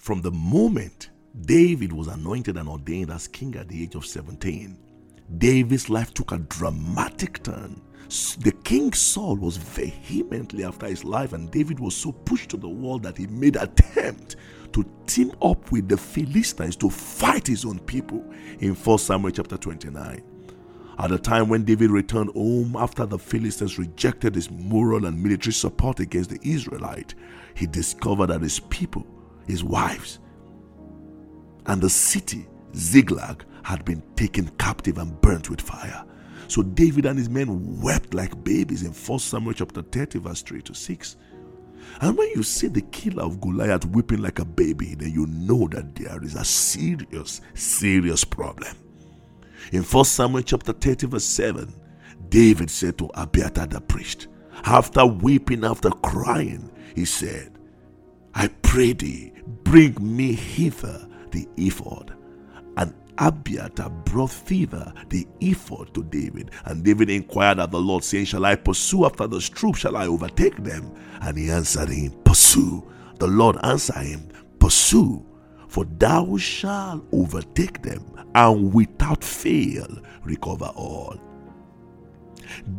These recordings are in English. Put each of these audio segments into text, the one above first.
From the moment David was anointed and ordained as king at the age of 17, David's life took a dramatic turn. The king Saul was vehemently after his life, and David was so pushed to the wall that he made attempt to team up with the Philistines to fight his own people in 1 Samuel chapter 29. At the time when David returned home after the Philistines rejected his moral and military support against the Israelite, he discovered that his people, his wives, and the city, Ziklag, had been taken captive and burnt with fire. So David and his men wept like babies in 1 Samuel chapter 30, verse 3 to 6. And when you see the killer of Goliath weeping like a baby, then you know that there is a serious, serious problem. In 1 Samuel chapter 30, verse 7, David said to Abiathar the priest, after weeping, after crying, he said, I pray thee, bring me hither the ephod. And Abiathar brought thither the ephod to David. And David inquired of the Lord, saying, Shall I pursue after the troops? Shall I overtake them? And he answered him, Pursue. The Lord answered him, Pursue, for thou shalt overtake them, and without fail recover all.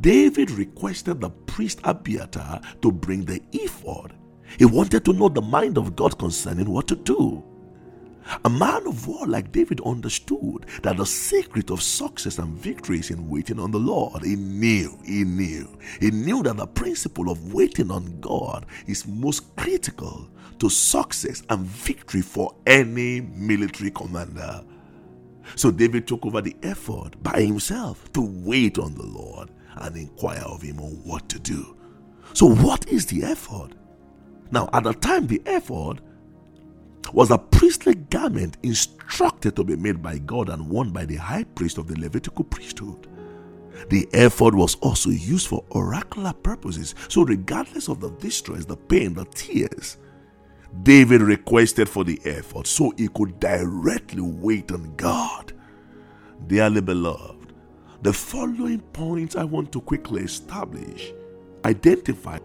David requested the priest Abiathar to bring the ephod. He wanted to know the mind of God concerning what to do. A man of war like David understood that the secret of success and victory is in waiting on the Lord. He knew, he knew, he knew that the principle of waiting on God is most critical to success and victory for any military commander. So David took over the effort by himself to wait on the Lord and inquire of him on what to do. So, what is the ephod? Now, at the time, the ephod was a priestly garment instructed to be made by God and worn by the high priest of the Levitical priesthood. The ephod was also used for oracular purposes. So, regardless of the distress, the pain, the tears, David requested for the ephod so he could directly wait on God. Dearly beloved, the following points I want to quickly establish identify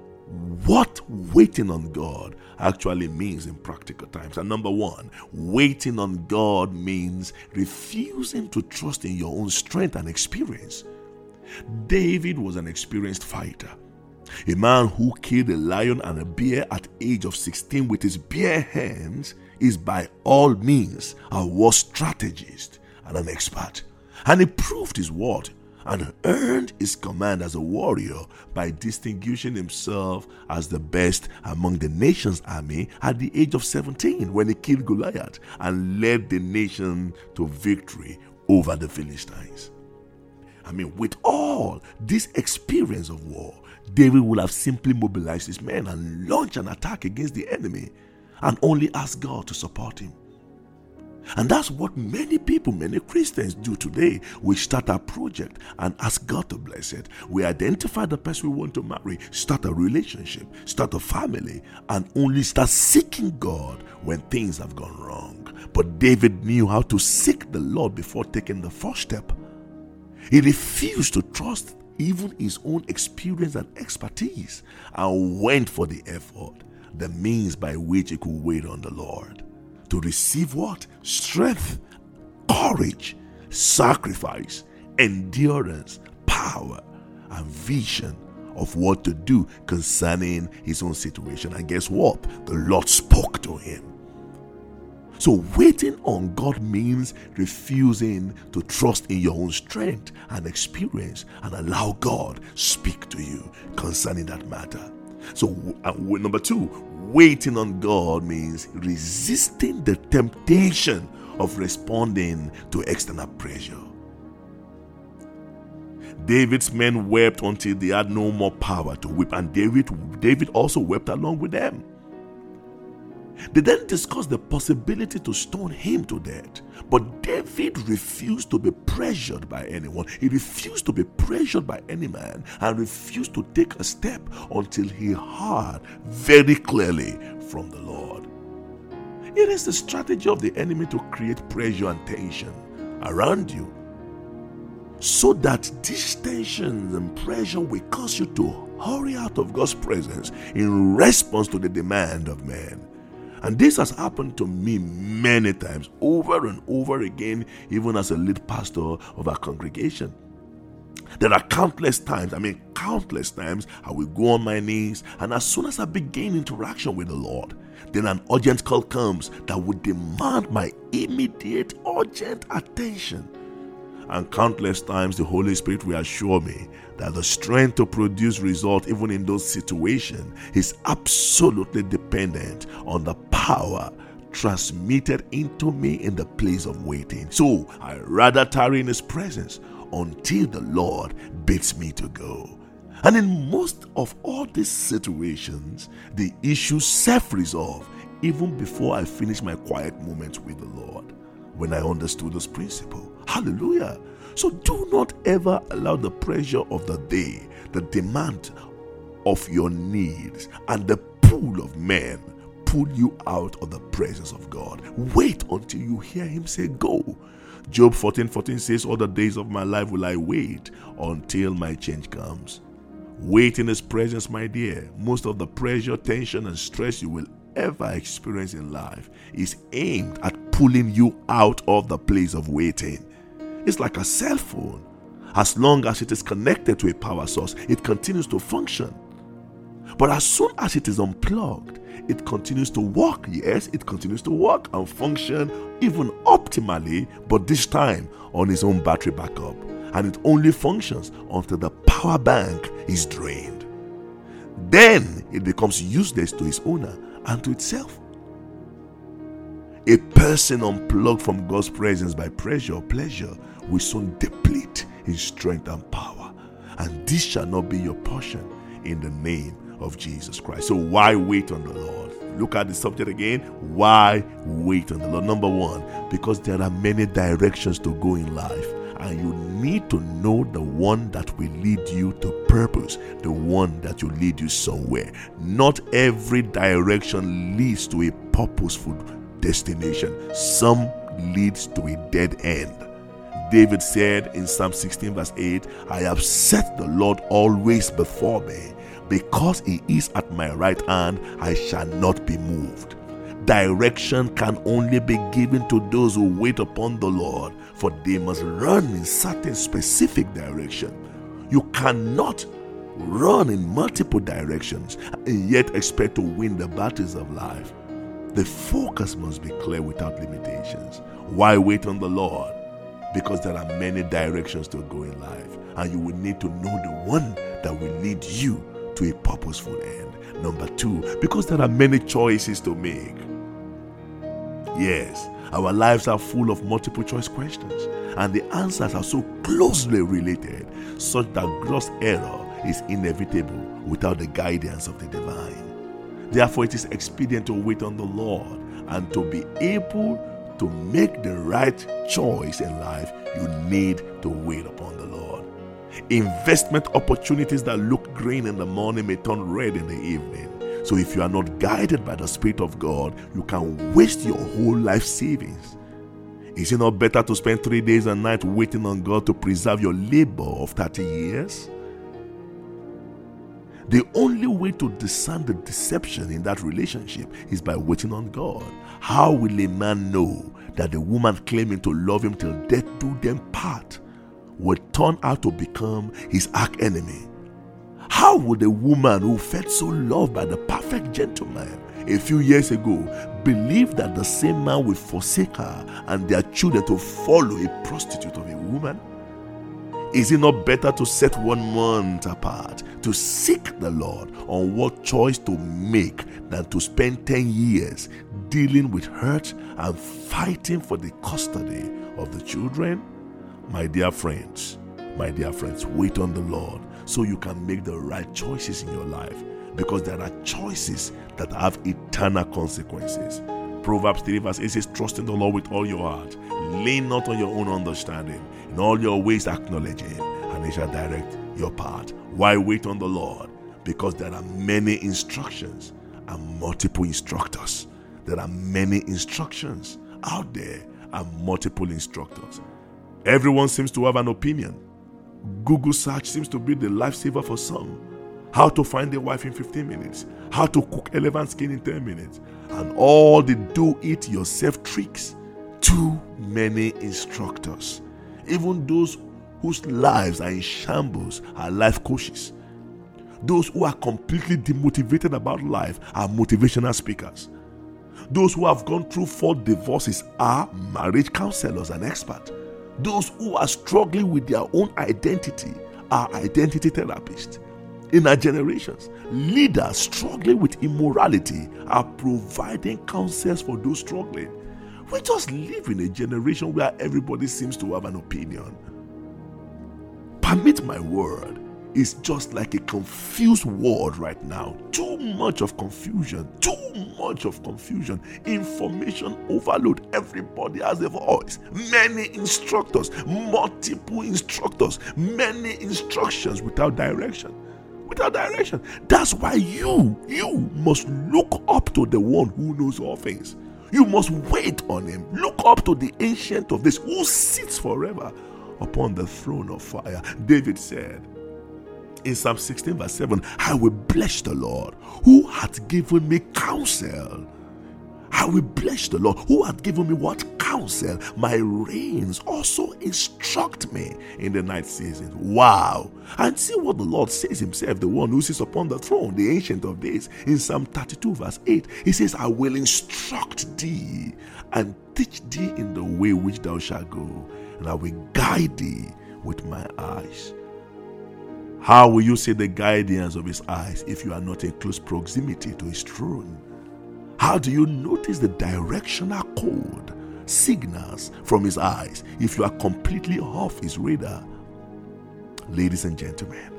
what waiting on God actually means in practical times. And number one, waiting on God means refusing to trust in your own strength and experience. David was an experienced fighter. A man who killed a lion and a bear at age of 16 with his bare hands is by all means a war strategist and an expert. And he proved his word and earned his command as a warrior by distinguishing himself as the best among the nation's army at the age of 17 when he killed Goliath and led the nation to victory over the Philistines. I mean, with all this experience of war, David would have simply mobilized his men and launched an attack against the enemy and only asked God to support him. And that's what many people, many Christians do today. We start a project and ask God to bless it. We identify the person we want to marry, start a relationship, start a family, and only start seeking God when things have gone wrong. But David knew how to seek the Lord before taking the first step. He refused to trust even his own experience and expertise and went for the effort, the means by which he could wait on the Lord to receive what? Strength, courage, sacrifice, endurance, power, and vision of what to do concerning his own situation. And guess what? The Lord spoke to him. So, waiting on God means refusing to trust in your own strength and experience and allow God speak to you concerning that matter. So, uh, number two, waiting on God means resisting the temptation of responding to external pressure. David's men wept until they had no more power to weep, and David, David also wept along with them. They then discussed the possibility to stone him to death. But David refused to be pressured by anyone. He refused to be pressured by any man and refused to take a step until he heard very clearly from the Lord. It is the strategy of the enemy to create pressure and tension around you so that these tensions and pressure will cause you to hurry out of God's presence in response to the demand of man. And this has happened to me many times, over and over again, even as a lead pastor of our congregation. There are countless times, I mean, countless times, I will go on my knees, and as soon as I begin interaction with the Lord, then an urgent call comes that would demand my immediate, urgent attention. And countless times, the Holy Spirit will assure me that the strength to produce result, even in those situations, is absolutely dependent on the power transmitted into me in the place of waiting. So I rather tarry in His presence until the Lord bids me to go. And in most of all these situations, the issue self resolve even before I finish my quiet moments with the Lord when I understood this principle. Hallelujah. So do not ever allow the pressure of the day, the demand of your needs, and the pull of men pull you out of the presence of God. Wait until you hear Him say, Go. Job 14 14 says, All the days of my life will I wait until my change comes. Wait in His presence, my dear. Most of the pressure, tension, and stress you will ever experience in life is aimed at pulling you out of the place of waiting. It's like a cell phone. As long as it is connected to a power source, it continues to function. But as soon as it is unplugged, it continues to work. Yes, it continues to work and function even optimally, but this time on its own battery backup. And it only functions until the power bank is drained. Then it becomes useless to its owner and to itself. A person unplugged from God's presence by pressure or pleasure will soon deplete his strength and power. And this shall not be your portion in the name of Jesus Christ. So, why wait on the Lord? Look at the subject again. Why wait on the Lord? Number one, because there are many directions to go in life, and you need to know the one that will lead you to purpose, the one that will lead you somewhere. Not every direction leads to a purposeful destination, some leads to a dead end. David said in Psalm 16, verse 8, I have set the Lord always before me because he is at my right hand, I shall not be moved. Direction can only be given to those who wait upon the Lord, for they must run in certain specific direction. You cannot run in multiple directions and yet expect to win the battles of life. The focus must be clear without limitations. Why wait on the Lord? Because there are many directions to go in life, and you will need to know the one that will lead you to a purposeful end. Number two, because there are many choices to make. Yes, our lives are full of multiple choice questions, and the answers are so closely related, such that gross error is inevitable without the guidance of the divine. Therefore, it is expedient to wait on the Lord and to be able to make the right choice in life, you need to wait upon the Lord. Investment opportunities that look green in the morning may turn red in the evening. So if you are not guided by the Spirit of God, you can waste your whole life savings. Is it not better to spend three days and nights waiting on God to preserve your labor of 30 years? The only way to discern the deception in that relationship is by waiting on God. How will a man know that the woman claiming to love him till death do them part will turn out to become his arch enemy. How would a woman who felt so loved by the perfect gentleman a few years ago believe that the same man will forsake her and their children to follow a prostitute of a woman? Is it not better to set one month apart to seek the Lord on what choice to make than to spend 10 years dealing with hurt and fighting for the custody of the children? My dear friends, my dear friends, wait on the Lord so you can make the right choices in your life because there are choices that have eternal consequences. Proverbs 3 verse 8 says, Trust in the Lord with all your heart. Lean not on your own understanding. In all your ways acknowledge Him, and He shall direct your path. Why wait on the Lord? Because there are many instructions and multiple instructors. There are many instructions out there and multiple instructors. Everyone seems to have an opinion. Google search seems to be the lifesaver for some. How to find a wife in 15 minutes, how to cook elephant skin in 10 minutes, and all the do it yourself tricks. Too many instructors. Even those whose lives are in shambles are life coaches. Those who are completely demotivated about life are motivational speakers. Those who have gone through four divorces are marriage counselors and experts. Those who are struggling with their own identity are identity therapists. In our generations, leaders struggling with immorality are providing counsels for those struggling. We just live in a generation where everybody seems to have an opinion. Permit my word, is just like a confused world right now. Too much of confusion, too much of confusion. Information overload. Everybody has a voice. Many instructors, multiple instructors, many instructions without direction. Without direction. That's why you, you must look up to the one who knows all things. You must wait on him. Look up to the ancient of days who sits forever upon the throne of fire. David said, in Psalm 16, verse 7, I will bless the Lord who hath given me counsel. I will bless the Lord who hath given me what counsel. My reins also instruct me in the night season. Wow. And see what the Lord says himself, the one who sits upon the throne, the ancient of days. In Psalm 32, verse 8, he says, I will instruct thee and teach thee in the way which thou shalt go, and I will guide thee with my eyes. How will you see the guidance of his eyes if you are not in close proximity to his throne? How do you notice the directional code, signals from his eyes if you are completely off his radar? Ladies and gentlemen,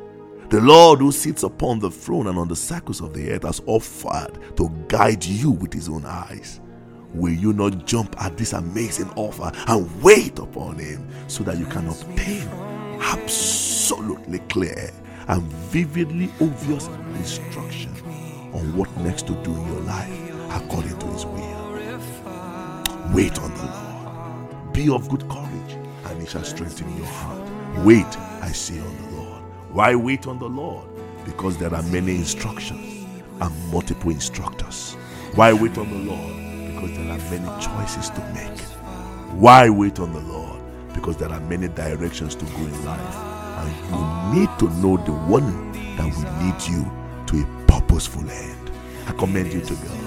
the Lord who sits upon the throne and on the circles of the earth has offered to guide you with his own eyes. Will you not jump at this amazing offer and wait upon him so that you can obtain absolutely clear and vividly obvious instruction on what next to do in your life according to his will. Wait on the Lord. Be of good courage, and he shall strengthen your heart. Wait, I say on the Lord. Why wait on the Lord? Because there are many instructions and multiple instructors. Why wait on the Lord? Because there are many choices to make. Why wait on the Lord? Because there are many directions to go in life. And you need to know the one that will lead you to a purposeful end. I commend you to God